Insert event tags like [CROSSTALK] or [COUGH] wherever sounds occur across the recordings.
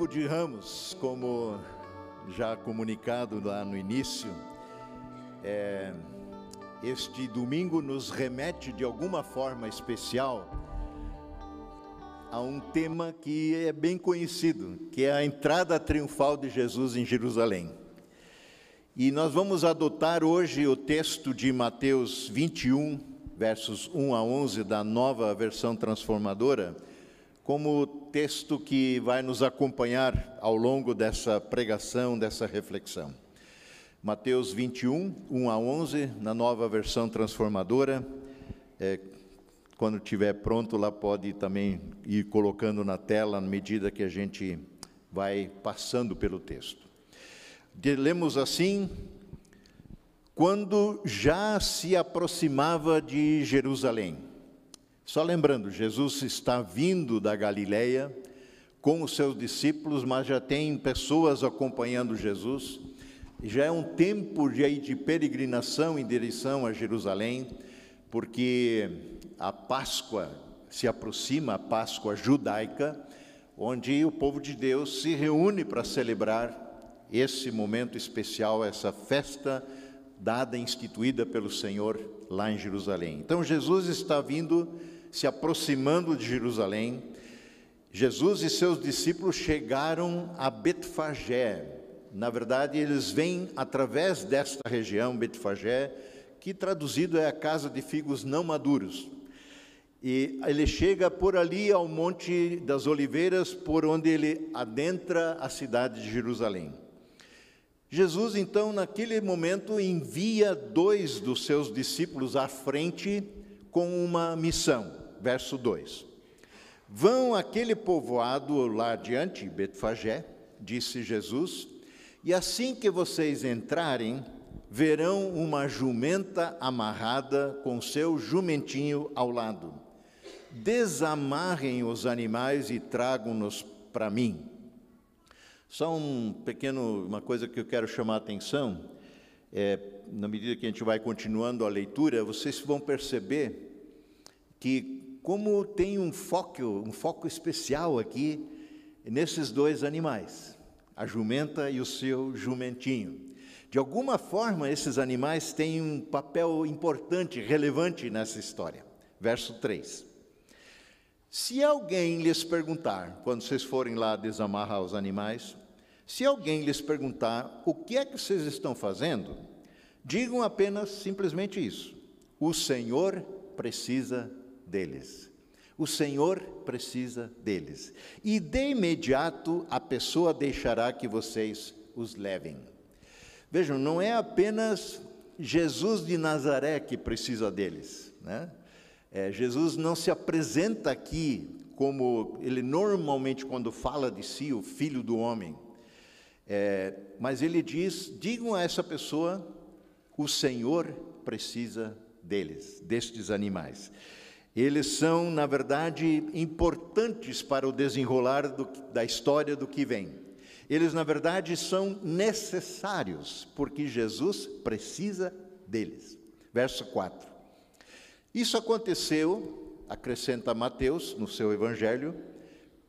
Domingo de Ramos, como já comunicado lá no início, é, este domingo nos remete de alguma forma especial a um tema que é bem conhecido, que é a entrada triunfal de Jesus em Jerusalém. E nós vamos adotar hoje o texto de Mateus 21, versos 1 a 11 da nova versão transformadora como texto que vai nos acompanhar ao longo dessa pregação, dessa reflexão. Mateus 21, 1 a 11, na nova versão transformadora. É, quando estiver pronto, lá pode também ir colocando na tela, na medida que a gente vai passando pelo texto. Lemos assim: quando já se aproximava de Jerusalém, só lembrando, Jesus está vindo da Galileia com os seus discípulos, mas já tem pessoas acompanhando Jesus. Já é um tempo de, de peregrinação em direção a Jerusalém, porque a Páscoa se aproxima, a Páscoa judaica, onde o povo de Deus se reúne para celebrar esse momento especial, essa festa dada, instituída pelo Senhor lá em Jerusalém. Então Jesus está vindo se aproximando de Jerusalém, Jesus e seus discípulos chegaram a Betfagé. Na verdade, eles vêm através desta região, Betfagé, que traduzido é a casa de figos não maduros. E ele chega por ali ao Monte das Oliveiras, por onde ele adentra a cidade de Jerusalém. Jesus, então, naquele momento, envia dois dos seus discípulos à frente com uma missão verso 2. Vão aquele povoado lá adiante, Betfagé, disse Jesus, e assim que vocês entrarem, verão uma jumenta amarrada com seu jumentinho ao lado. Desamarrem os animais e tragam-nos para mim. Só um pequeno, uma coisa que eu quero chamar a atenção, é, na medida que a gente vai continuando a leitura, vocês vão perceber que como tem um foco, um foco especial aqui nesses dois animais, a jumenta e o seu jumentinho. De alguma forma, esses animais têm um papel importante, relevante nessa história. Verso 3. Se alguém lhes perguntar, quando vocês forem lá desamarrar os animais, se alguém lhes perguntar o que é que vocês estão fazendo, digam apenas simplesmente isso: o Senhor precisa deles. O Senhor precisa deles. E de imediato a pessoa deixará que vocês os levem. Vejam, não é apenas Jesus de Nazaré que precisa deles. Né? É, Jesus não se apresenta aqui como ele normalmente, quando fala de si, o filho do homem. É, mas ele diz: digam a essa pessoa, o Senhor precisa deles, destes animais. Eles são, na verdade, importantes para o desenrolar do, da história do que vem. Eles, na verdade, são necessários, porque Jesus precisa deles. Verso 4. Isso aconteceu, acrescenta Mateus no seu evangelho,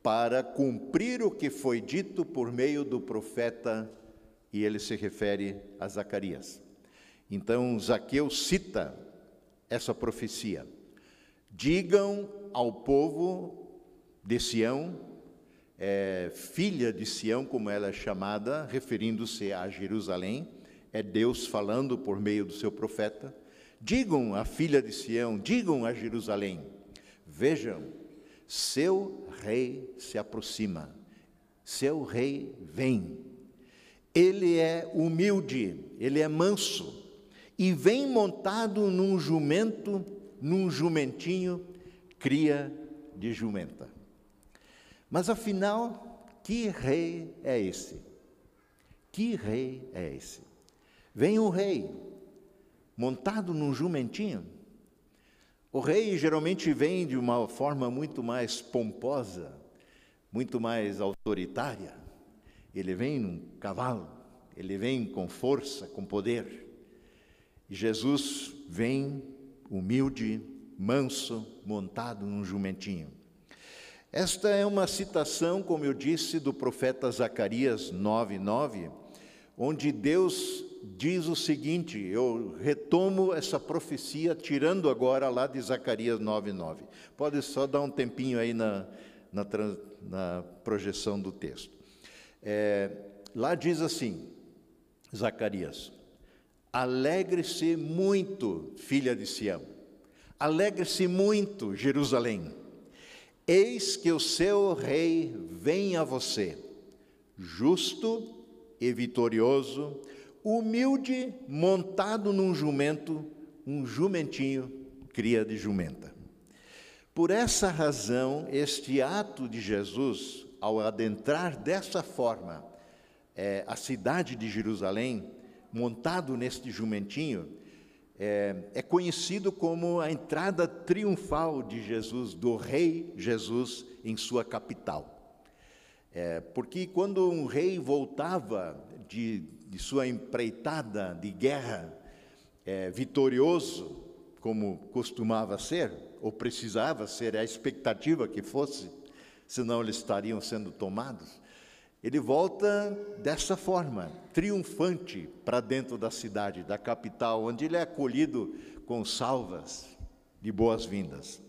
para cumprir o que foi dito por meio do profeta, e ele se refere a Zacarias. Então, Zaqueu cita essa profecia. Digam ao povo de Sião, é, filha de Sião, como ela é chamada, referindo-se a Jerusalém, é Deus falando por meio do seu profeta. Digam à filha de Sião, digam a Jerusalém: vejam, seu rei se aproxima, seu rei vem. Ele é humilde, ele é manso e vem montado num jumento num jumentinho, cria de jumenta. Mas afinal, que rei é esse? Que rei é esse? Vem um rei montado num jumentinho. O rei geralmente vem de uma forma muito mais pomposa, muito mais autoritária. Ele vem num cavalo, ele vem com força, com poder. Jesus vem humilde, manso, montado num jumentinho. Esta é uma citação, como eu disse, do profeta Zacarias 9:9, onde Deus diz o seguinte: eu retomo essa profecia, tirando agora lá de Zacarias 9:9. Pode só dar um tempinho aí na, na, na projeção do texto. É, lá diz assim, Zacarias: Alegre-se muito, filha de Sião. Alegre-se muito, Jerusalém. Eis que o seu rei vem a você, justo e vitorioso, humilde, montado num jumento, um jumentinho, cria de jumenta. Por essa razão, este ato de Jesus, ao adentrar dessa forma é, a cidade de Jerusalém, montado neste jumentinho, é, é, conhecido como a entrada triunfal de Jesus, do rei Jesus, em sua capital. É, porque quando um rei voltava de, de sua empreitada de guerra, é, vitorioso, como costumava ser, ou precisava ser, a expectativa que fosse, senão eles estariam sendo tomados, ele volta dessa forma, triunfante, para dentro da cidade, da capital, onde ele é acolhido com salvas de boas-vindas.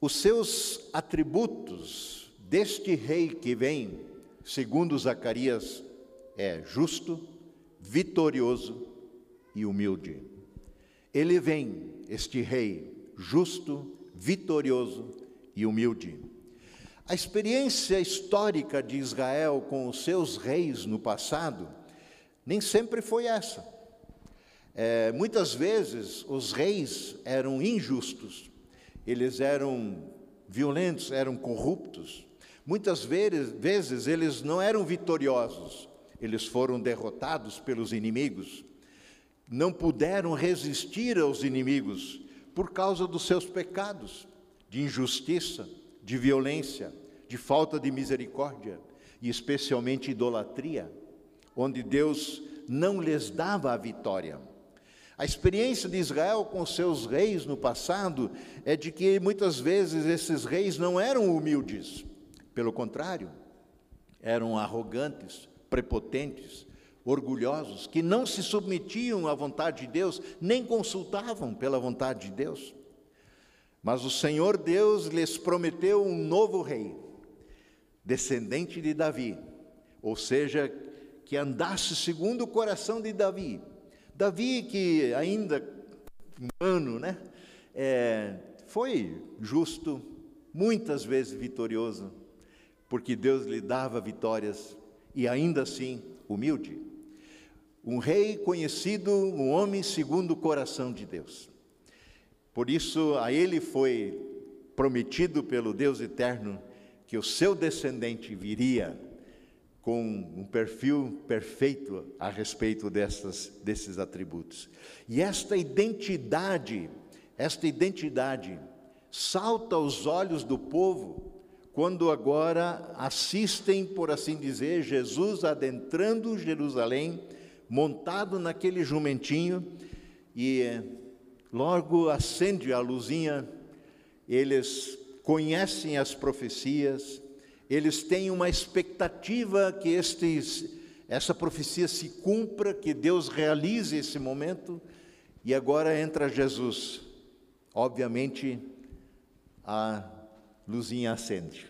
Os seus atributos deste rei que vem, segundo Zacarias, é justo, vitorioso e humilde. Ele vem, este rei, justo, vitorioso e humilde. A experiência histórica de Israel com os seus reis no passado nem sempre foi essa. É, muitas vezes os reis eram injustos, eles eram violentos, eram corruptos. Muitas vezes, vezes eles não eram vitoriosos, eles foram derrotados pelos inimigos, não puderam resistir aos inimigos por causa dos seus pecados de injustiça, de violência, de falta de misericórdia e especialmente idolatria, onde Deus não lhes dava a vitória. A experiência de Israel com seus reis no passado é de que muitas vezes esses reis não eram humildes, pelo contrário, eram arrogantes, prepotentes, orgulhosos, que não se submetiam à vontade de Deus, nem consultavam pela vontade de Deus. Mas o Senhor Deus lhes prometeu um novo rei, descendente de Davi, ou seja, que andasse segundo o coração de Davi. Davi, que ainda humano, né, é, foi justo, muitas vezes vitorioso, porque Deus lhe dava vitórias e ainda assim humilde. Um rei conhecido, um homem segundo o coração de Deus. Por isso, a ele foi prometido pelo Deus eterno que o seu descendente viria com um perfil perfeito a respeito dessas, desses atributos. E esta identidade, esta identidade salta aos olhos do povo quando agora assistem, por assim dizer, Jesus adentrando Jerusalém, montado naquele jumentinho e Logo acende a luzinha, eles conhecem as profecias, eles têm uma expectativa que estes, essa profecia se cumpra, que Deus realize esse momento, e agora entra Jesus. Obviamente, a luzinha acende.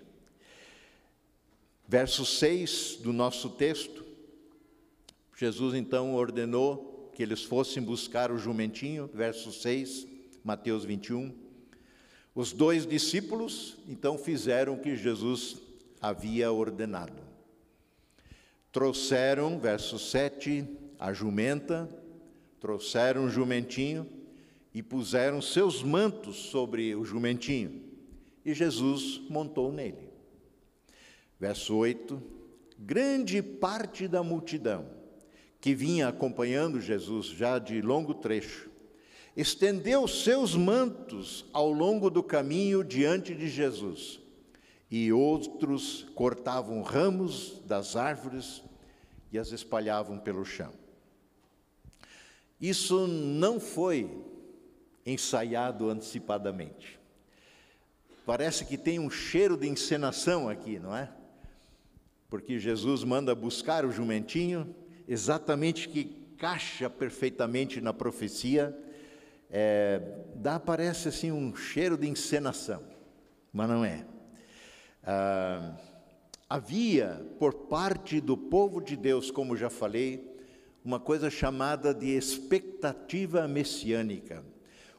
Verso 6 do nosso texto, Jesus então ordenou que eles fossem buscar o jumentinho, verso 6, Mateus 21. Os dois discípulos então fizeram o que Jesus havia ordenado. Trouxeram, verso 7, a jumenta, trouxeram o jumentinho e puseram seus mantos sobre o jumentinho, e Jesus montou nele. Verso 8: Grande parte da multidão que vinha acompanhando Jesus já de longo trecho, estendeu seus mantos ao longo do caminho diante de Jesus, e outros cortavam ramos das árvores e as espalhavam pelo chão. Isso não foi ensaiado antecipadamente. Parece que tem um cheiro de encenação aqui, não é? Porque Jesus manda buscar o jumentinho, exatamente que caixa perfeitamente na profecia, é, dá, parece assim, um cheiro de encenação, mas não é. Ah, havia, por parte do povo de Deus, como já falei, uma coisa chamada de expectativa messiânica,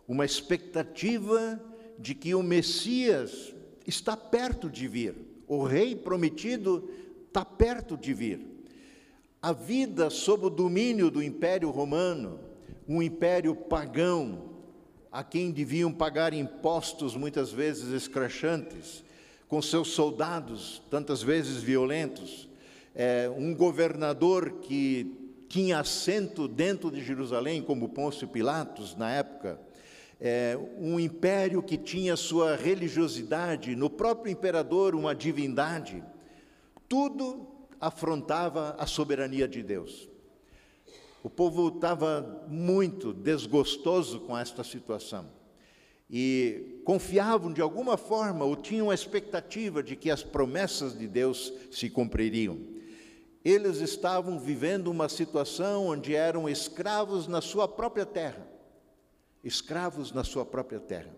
uma expectativa de que o Messias está perto de vir, o rei prometido está perto de vir. A vida sob o domínio do Império Romano, um império pagão, a quem deviam pagar impostos muitas vezes escrachantes, com seus soldados tantas vezes violentos, é, um governador que tinha assento dentro de Jerusalém, como Pôncio Pilatos na época, é, um império que tinha sua religiosidade, no próprio imperador uma divindade, tudo afrontava a soberania de Deus. O povo estava muito desgostoso com esta situação e confiavam de alguma forma ou tinham a expectativa de que as promessas de Deus se cumpririam. Eles estavam vivendo uma situação onde eram escravos na sua própria terra escravos na sua própria terra.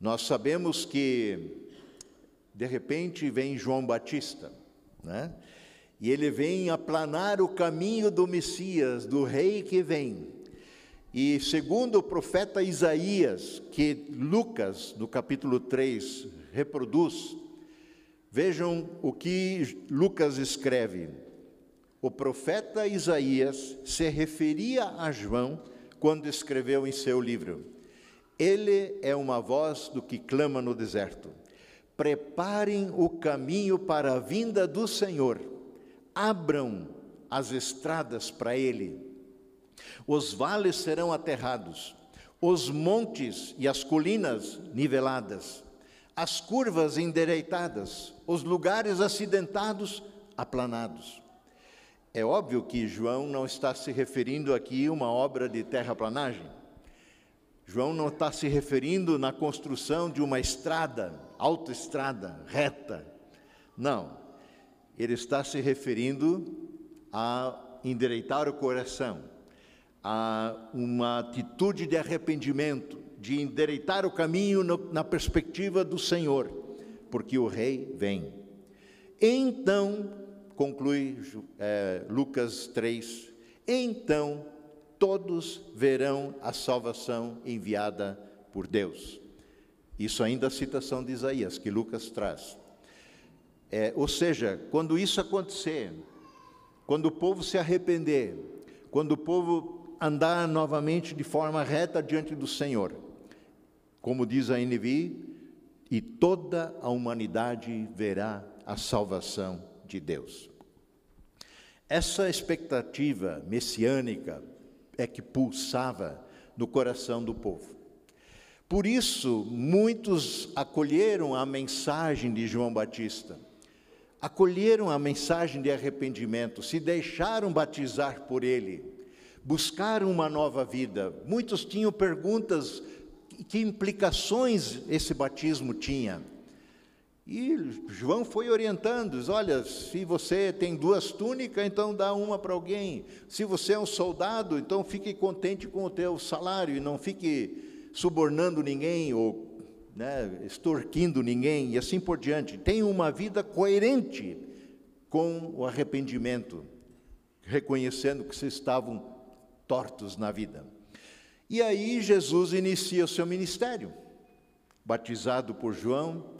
Nós sabemos que, de repente, vem João Batista, né? E ele vem aplanar o caminho do Messias, do rei que vem. E segundo o profeta Isaías, que Lucas, no capítulo 3, reproduz, vejam o que Lucas escreve. O profeta Isaías se referia a João quando escreveu em seu livro: Ele é uma voz do que clama no deserto. Preparem o caminho para a vinda do Senhor, abram as estradas para ele. Os vales serão aterrados, os montes e as colinas niveladas, as curvas endireitadas, os lugares acidentados aplanados. É óbvio que João não está se referindo aqui a uma obra de terraplanagem. João não está se referindo na construção de uma estrada, autoestrada, reta. Não. Ele está se referindo a endireitar o coração, a uma atitude de arrependimento, de endireitar o caminho no, na perspectiva do Senhor, porque o Rei vem. Então conclui é, Lucas 3, então todos verão a salvação enviada por Deus. Isso ainda é a citação de Isaías, que Lucas traz. É, ou seja, quando isso acontecer, quando o povo se arrepender, quando o povo andar novamente de forma reta diante do Senhor, como diz a NVI, e toda a humanidade verá a salvação de Deus. Essa expectativa messiânica é que pulsava no coração do povo. Por isso, muitos acolheram a mensagem de João Batista, acolheram a mensagem de arrependimento, se deixaram batizar por ele, buscaram uma nova vida. Muitos tinham perguntas: que implicações esse batismo tinha? E João foi orientando: olha, se você tem duas túnicas, então dá uma para alguém. Se você é um soldado, então fique contente com o teu salário e não fique subornando ninguém ou né, extorquindo ninguém e assim por diante. Tenha uma vida coerente com o arrependimento, reconhecendo que vocês estavam tortos na vida. E aí Jesus inicia o seu ministério, batizado por João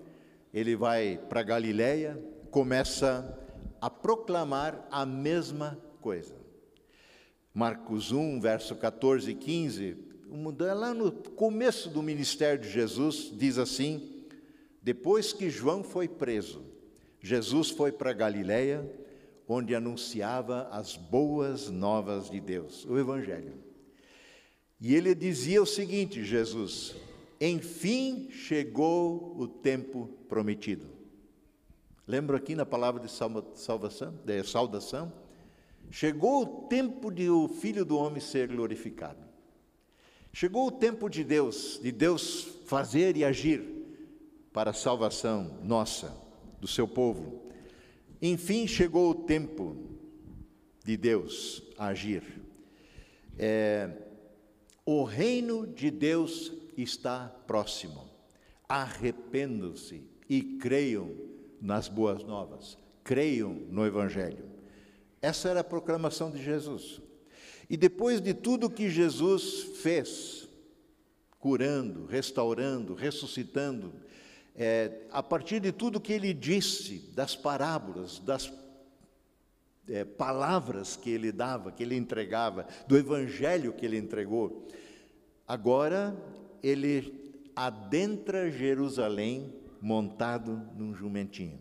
ele vai para Galiléia, começa a proclamar a mesma coisa. Marcos 1, verso 14 e 15, lá no começo do ministério de Jesus, diz assim: Depois que João foi preso, Jesus foi para Galiléia, onde anunciava as boas novas de Deus, o Evangelho. E ele dizia o seguinte: Jesus, enfim chegou o tempo prometido. Lembra aqui na palavra de salvação, de saudação? Chegou o tempo de o Filho do Homem ser glorificado. Chegou o tempo de Deus, de Deus fazer e agir, para a salvação nossa, do seu povo. Enfim, chegou o tempo de Deus agir. É, o reino de Deus está próximo. Arrependam-se e creiam nas boas novas, creiam no Evangelho. Essa era a proclamação de Jesus. E depois de tudo que Jesus fez, curando, restaurando, ressuscitando, é, a partir de tudo que ele disse, das parábolas, das é, palavras que ele dava, que ele entregava, do evangelho que ele entregou, agora ele adentra Jerusalém montado num jumentinho.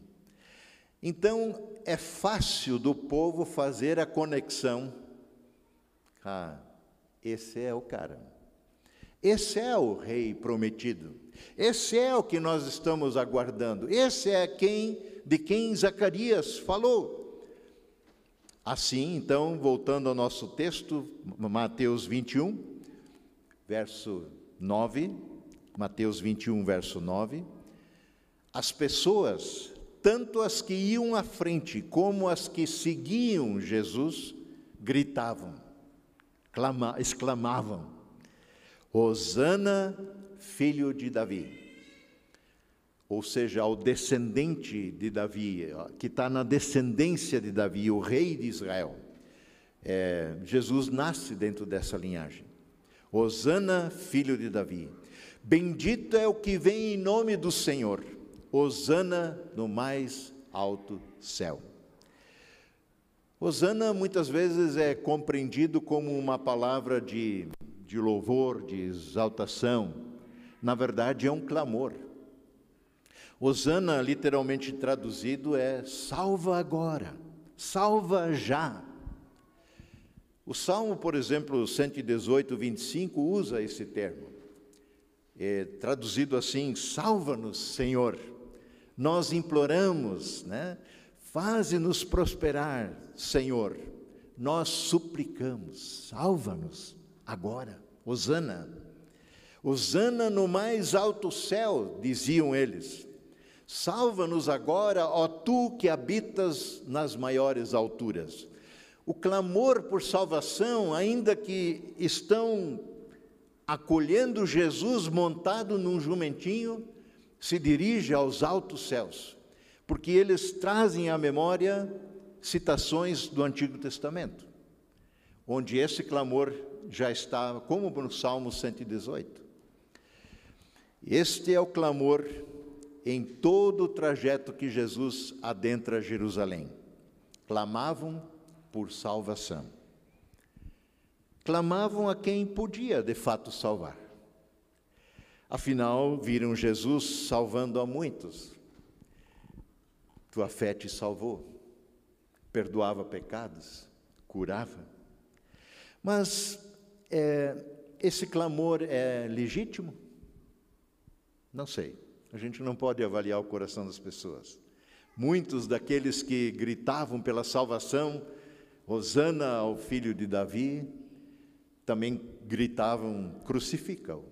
Então é fácil do povo fazer a conexão. Ah, esse é o cara. Esse é o rei prometido. Esse é o que nós estamos aguardando. Esse é quem de quem Zacarias falou. Assim, então, voltando ao nosso texto, Mateus 21, verso 9, Mateus 21, verso 9, as pessoas, tanto as que iam à frente como as que seguiam Jesus, gritavam, clama, exclamavam: Hosana, filho de Davi ou seja, ao descendente de Davi, que está na descendência de Davi, o rei de Israel. É, Jesus nasce dentro dessa linhagem. Osana, filho de Davi. Bendito é o que vem em nome do Senhor. Osana no mais alto céu. Osana muitas vezes é compreendido como uma palavra de, de louvor, de exaltação. Na verdade, é um clamor Osana, literalmente traduzido, é salva agora, salva já. O Salmo, por exemplo, 118, 25, usa esse termo. É traduzido assim: salva-nos, Senhor. Nós imploramos, né? Faze-nos prosperar, Senhor. Nós suplicamos, salva-nos agora. Osana. Osana no mais alto céu, diziam eles. Salva-nos agora, ó tu que habitas nas maiores alturas. O clamor por salvação, ainda que estão acolhendo Jesus montado num jumentinho, se dirige aos altos céus, porque eles trazem à memória citações do Antigo Testamento, onde esse clamor já está, como no Salmo 118. Este é o clamor em todo o trajeto que Jesus adentra Jerusalém. Clamavam por salvação. Clamavam a quem podia de fato salvar. Afinal, viram Jesus salvando a muitos. Tua fé te salvou, perdoava pecados, curava. Mas é, esse clamor é legítimo? Não sei. A gente não pode avaliar o coração das pessoas. Muitos daqueles que gritavam pela salvação, Hosana ao filho de Davi, também gritavam: crucifica-o.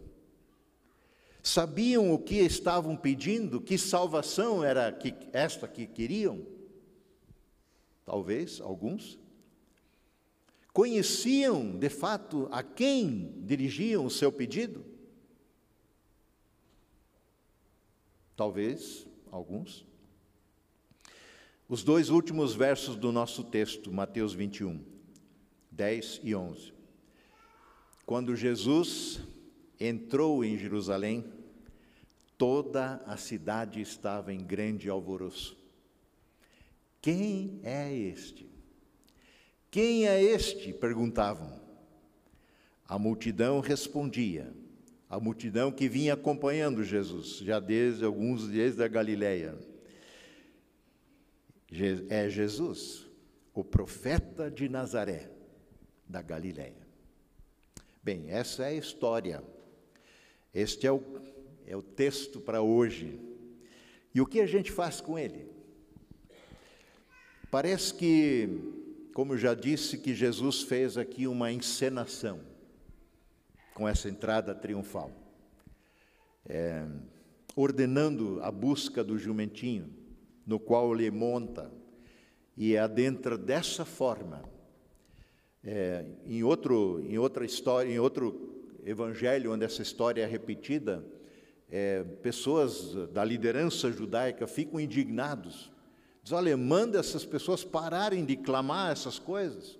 Sabiam o que estavam pedindo, que salvação era que, esta que queriam? Talvez alguns. Conheciam de fato a quem dirigiam o seu pedido? Talvez alguns. Os dois últimos versos do nosso texto, Mateus 21, 10 e 11. Quando Jesus entrou em Jerusalém, toda a cidade estava em grande alvoroço. Quem é este? Quem é este? perguntavam. A multidão respondia: a multidão que vinha acompanhando Jesus, já desde alguns dias da Galileia. É Jesus, o profeta de Nazaré, da Galileia. Bem, essa é a história. Este é o, é o texto para hoje. E o que a gente faz com ele? Parece que, como já disse, que Jesus fez aqui uma encenação com essa entrada triunfal. É, ordenando a busca do jumentinho, no qual ele monta e adentra dessa forma. É, em, outro, em outra história, em outro evangelho onde essa história é repetida, é, pessoas da liderança judaica ficam indignados. Diz, olha, manda essas pessoas pararem de clamar essas coisas,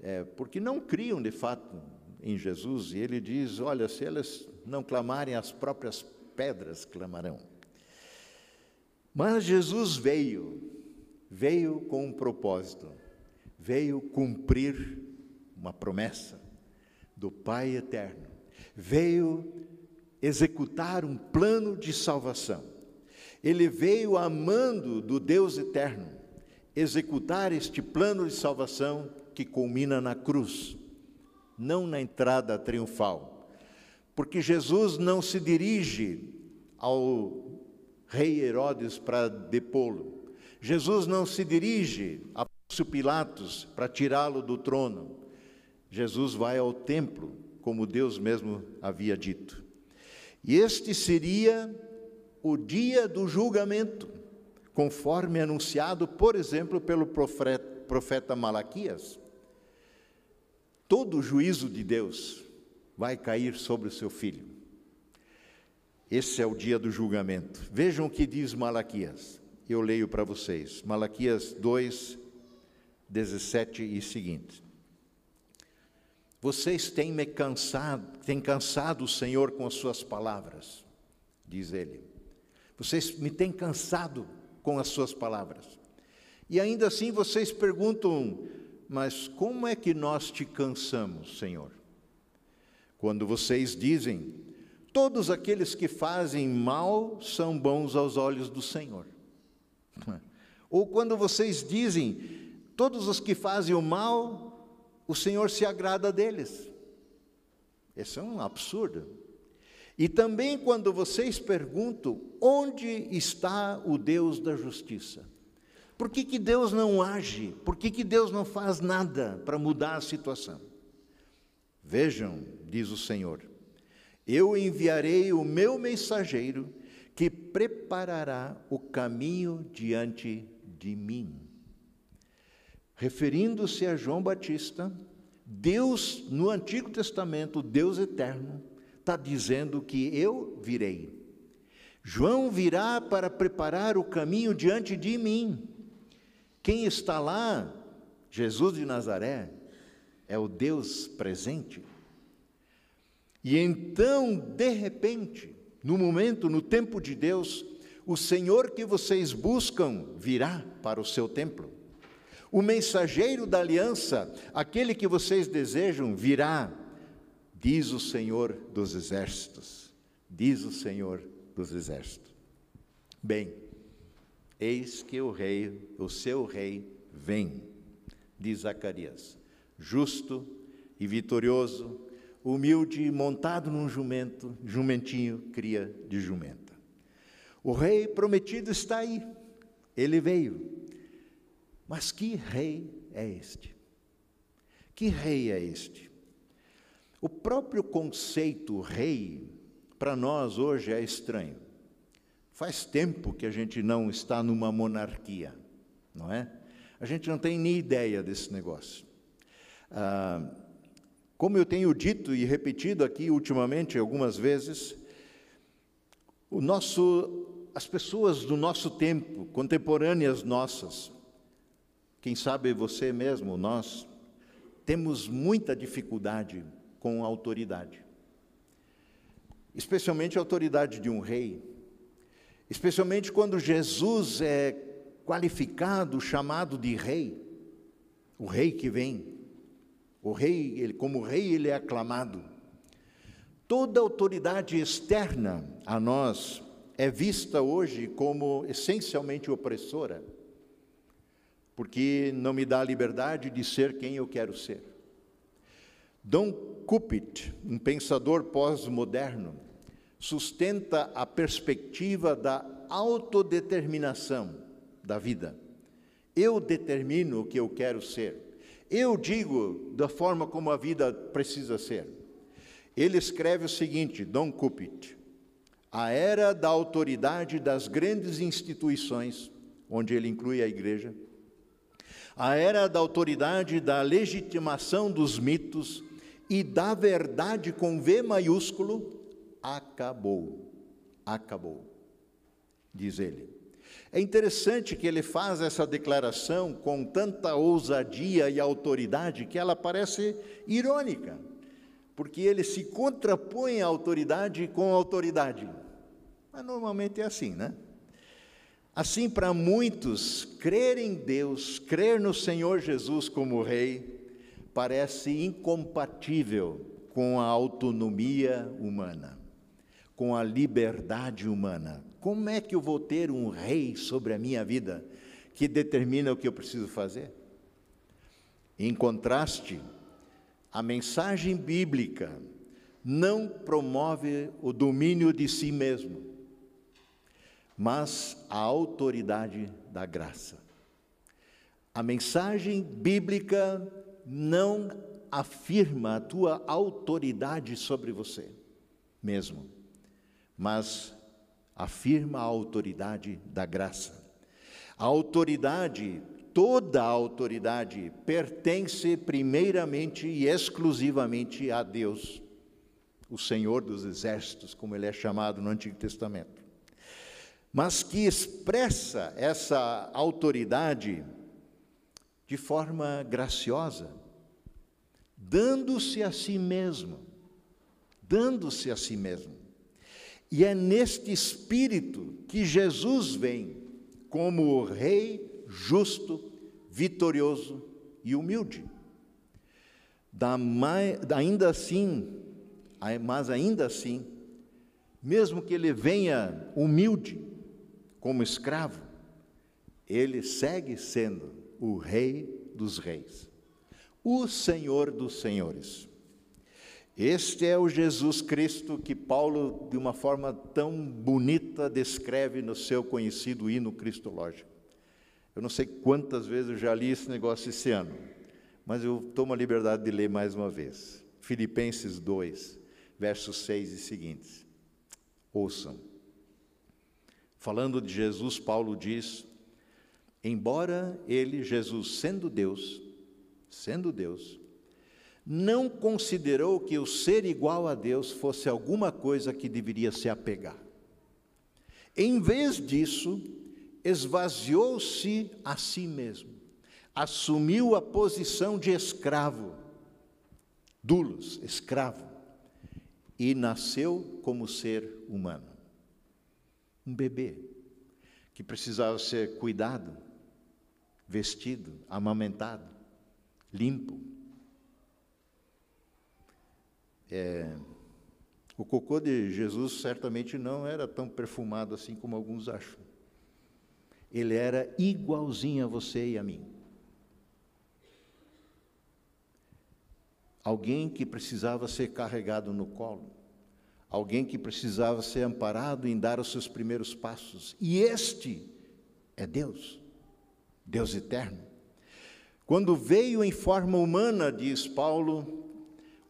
é, porque não criam de fato em Jesus. E ele diz, olha, se elas não clamarem, as próprias pedras clamarão. Mas Jesus veio, veio com um propósito, veio cumprir uma promessa do Pai eterno. Veio executar um plano de salvação. Ele veio amando do Deus eterno executar este plano de salvação que culmina na cruz, não na entrada triunfal. Porque Jesus não se dirige ao rei Herodes para depô-lo. Jesus não se dirige a Pôncio Pilatos para tirá-lo do trono. Jesus vai ao templo, como Deus mesmo havia dito. E este seria o dia do julgamento, conforme anunciado, por exemplo, pelo profeta, Malaquias. Todo o juízo de Deus vai cair sobre o seu filho. Esse é o dia do julgamento. Vejam o que diz Malaquias. Eu leio para vocês. Malaquias 2, 17 e seguinte. Vocês têm me cansado, têm cansado o Senhor com as suas palavras, diz ele. Vocês me têm cansado com as suas palavras. E ainda assim vocês perguntam, mas como é que nós te cansamos, Senhor? Quando vocês dizem, todos aqueles que fazem mal são bons aos olhos do Senhor. [LAUGHS] Ou quando vocês dizem, todos os que fazem o mal o Senhor se agrada deles. Isso é um absurdo. E também quando vocês perguntam onde está o Deus da justiça? Por que, que Deus não age? Por que, que Deus não faz nada para mudar a situação? Vejam, diz o Senhor, eu enviarei o meu mensageiro que preparará o caminho diante de mim. Referindo-se a João Batista, Deus, no Antigo Testamento, Deus eterno, está dizendo que eu virei. João virá para preparar o caminho diante de mim. Quem está lá, Jesus de Nazaré, é o Deus presente. E então, de repente, no momento, no tempo de Deus, o Senhor que vocês buscam virá para o seu templo. O mensageiro da aliança, aquele que vocês desejam, virá, diz o Senhor dos Exércitos. Diz o Senhor dos Exércitos. Bem, eis que o rei, o seu rei, vem, diz Zacarias, justo e vitorioso, humilde e montado num jumento, jumentinho, cria de jumenta. O rei prometido está aí, ele veio, mas que rei é este? Que rei é este? O próprio conceito rei, para nós hoje é estranho. Faz tempo que a gente não está numa monarquia, não é? A gente não tem nem ideia desse negócio. Ah, como eu tenho dito e repetido aqui ultimamente algumas vezes, o nosso, as pessoas do nosso tempo, contemporâneas nossas, quem sabe você mesmo, nós, temos muita dificuldade com autoridade. Especialmente a autoridade de um rei. Especialmente quando Jesus é qualificado, chamado de rei. O rei que vem. O rei, ele, como rei, ele é aclamado. Toda autoridade externa a nós é vista hoje como essencialmente opressora porque não me dá a liberdade de ser quem eu quero ser. Dom Kupit, um pensador pós-moderno, sustenta a perspectiva da autodeterminação da vida. Eu determino o que eu quero ser. Eu digo da forma como a vida precisa ser. Ele escreve o seguinte, Dom Kupit: a era da autoridade das grandes instituições, onde ele inclui a igreja, a era da autoridade da legitimação dos mitos e da verdade com V maiúsculo, acabou. Acabou, diz ele. É interessante que ele faz essa declaração com tanta ousadia e autoridade que ela parece irônica, porque ele se contrapõe à autoridade com a autoridade. Mas normalmente é assim, né? Assim, para muitos, crer em Deus, crer no Senhor Jesus como Rei, parece incompatível com a autonomia humana, com a liberdade humana. Como é que eu vou ter um rei sobre a minha vida que determina o que eu preciso fazer? Em contraste, a mensagem bíblica não promove o domínio de si mesmo mas a autoridade da graça. A mensagem bíblica não afirma a tua autoridade sobre você mesmo, mas afirma a autoridade da graça. A autoridade, toda a autoridade, pertence primeiramente e exclusivamente a Deus, o Senhor dos exércitos, como ele é chamado no Antigo Testamento mas que expressa essa autoridade de forma graciosa, dando-se a si mesmo, dando-se a si mesmo. E é neste espírito que Jesus vem como o Rei justo, vitorioso e humilde. Da, ainda assim, mas ainda assim, mesmo que ele venha humilde, como escravo, ele segue sendo o Rei dos Reis, o Senhor dos Senhores. Este é o Jesus Cristo que Paulo, de uma forma tão bonita, descreve no seu conhecido hino cristológico. Eu não sei quantas vezes eu já li esse negócio esse ano, mas eu tomo a liberdade de ler mais uma vez. Filipenses 2, versos 6 e seguintes. Ouçam. Falando de Jesus, Paulo diz: embora ele, Jesus, sendo Deus, sendo Deus, não considerou que o ser igual a Deus fosse alguma coisa que deveria se apegar. Em vez disso, esvaziou-se a si mesmo, assumiu a posição de escravo, dulos, escravo, e nasceu como ser humano um bebê que precisava ser cuidado, vestido, amamentado, limpo. É, o cocô de Jesus certamente não era tão perfumado assim como alguns acham. Ele era igualzinho a você e a mim. Alguém que precisava ser carregado no colo alguém que precisava ser amparado em dar os seus primeiros passos. E este é Deus, Deus eterno. Quando veio em forma humana, diz Paulo,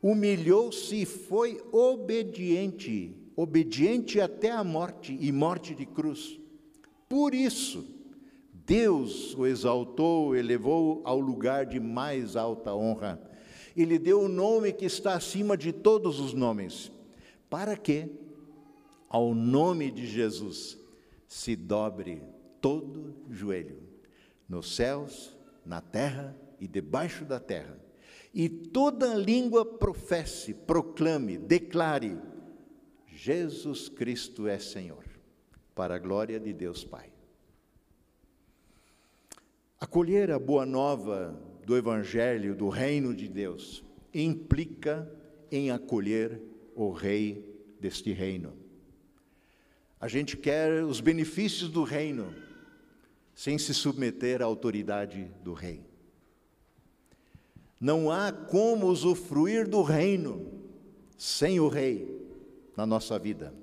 humilhou-se e foi obediente, obediente até a morte e morte de cruz. Por isso, Deus o exaltou, elevou ao lugar de mais alta honra. E lhe deu o nome que está acima de todos os nomes para que, ao nome de Jesus, se dobre todo joelho, nos céus, na terra e debaixo da terra, e toda língua professe, proclame, declare: Jesus Cristo é Senhor, para a glória de Deus Pai. Acolher a boa nova do Evangelho, do reino de Deus, implica em acolher o rei deste reino. A gente quer os benefícios do reino sem se submeter à autoridade do rei. Não há como usufruir do reino sem o rei na nossa vida.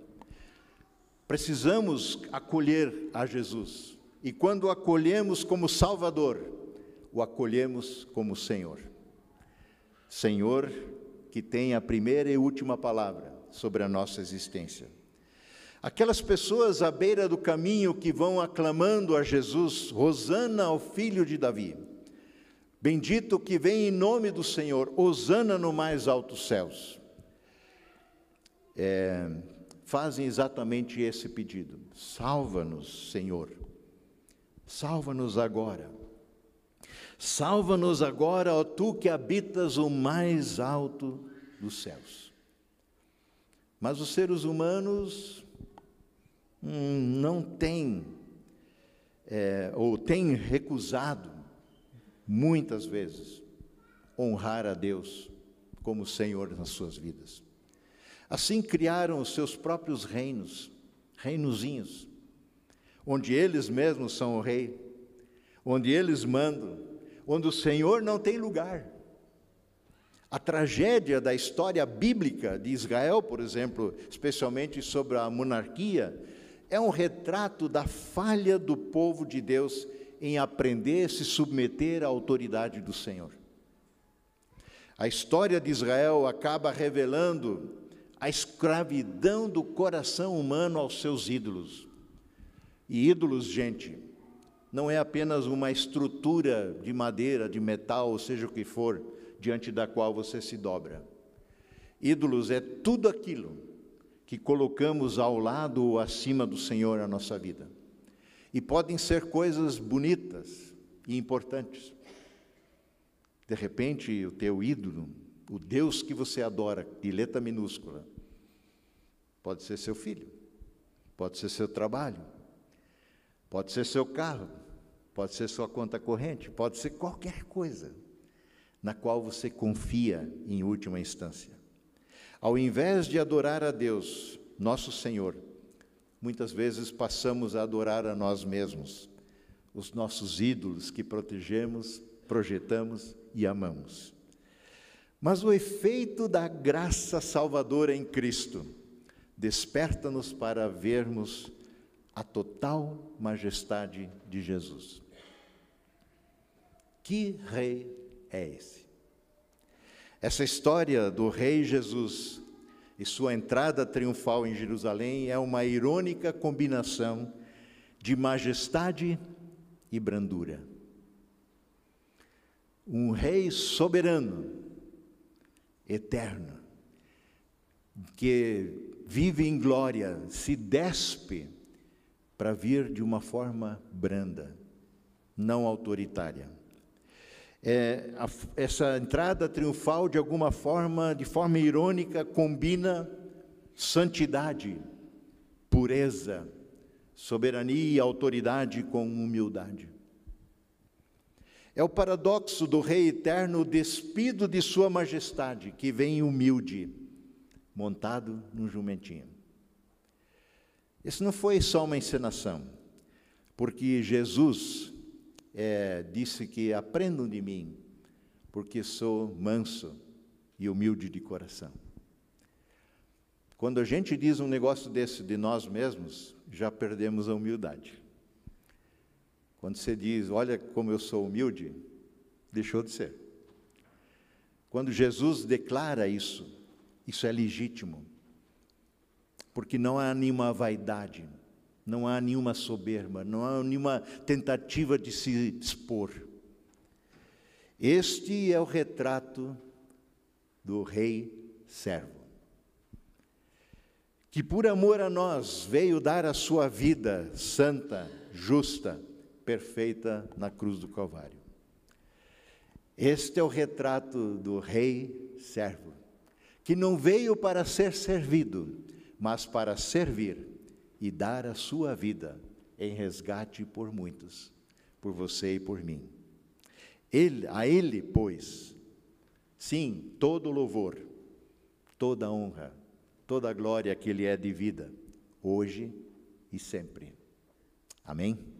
Precisamos acolher a Jesus. E quando o acolhemos como Salvador, o acolhemos como Senhor. Senhor que tem a primeira e última palavra sobre a nossa existência. Aquelas pessoas à beira do caminho que vão aclamando a Jesus, Rosana ao filho de Davi. Bendito que vem em nome do Senhor, Hosana no mais altos céus. É, fazem exatamente esse pedido: salva-nos, Senhor, salva-nos agora. Salva-nos agora, ó tu que habitas o mais alto dos céus. Mas os seres humanos hum, não têm, é, ou têm recusado, muitas vezes, honrar a Deus como Senhor nas suas vidas. Assim criaram os seus próprios reinos, reinozinhos, onde eles mesmos são o rei, onde eles mandam, onde o Senhor não tem lugar. A tragédia da história bíblica de Israel, por exemplo, especialmente sobre a monarquia, é um retrato da falha do povo de Deus em aprender a se submeter à autoridade do Senhor. A história de Israel acaba revelando a escravidão do coração humano aos seus ídolos. E ídolos, gente, não é apenas uma estrutura de madeira, de metal, ou seja o que for, diante da qual você se dobra. Ídolos é tudo aquilo que colocamos ao lado ou acima do Senhor na nossa vida. E podem ser coisas bonitas e importantes. De repente, o teu ídolo, o Deus que você adora, de letra minúscula, pode ser seu filho, pode ser seu trabalho, pode ser seu carro, pode ser sua conta corrente, pode ser qualquer coisa na qual você confia em última instância. Ao invés de adorar a Deus, nosso Senhor, muitas vezes passamos a adorar a nós mesmos, os nossos ídolos que protegemos, projetamos e amamos. Mas o efeito da graça salvadora em Cristo desperta-nos para vermos a total majestade de Jesus. Que rei é esse? Essa história do rei Jesus e sua entrada triunfal em Jerusalém é uma irônica combinação de majestade e brandura. Um rei soberano, eterno, que vive em glória, se despe para vir de uma forma branda, não autoritária é, a, essa entrada triunfal, de alguma forma, de forma irônica, combina santidade, pureza, soberania e autoridade com humildade. É o paradoxo do Rei Eterno despido de Sua Majestade, que vem humilde, montado num jumentinho. Isso não foi só uma encenação, porque Jesus é, disse que aprendam de mim, porque sou manso e humilde de coração. Quando a gente diz um negócio desse de nós mesmos, já perdemos a humildade. Quando você diz, olha como eu sou humilde, deixou de ser. Quando Jesus declara isso, isso é legítimo, porque não há nenhuma vaidade, não há nenhuma soberba, não há nenhuma tentativa de se expor. Este é o retrato do rei servo, que por amor a nós veio dar a sua vida santa, justa, perfeita na cruz do Calvário. Este é o retrato do rei servo, que não veio para ser servido, mas para servir e dar a sua vida em resgate por muitos, por você e por mim. Ele, a Ele, pois, sim, todo louvor, toda honra, toda glória que Ele é de vida, hoje e sempre. Amém?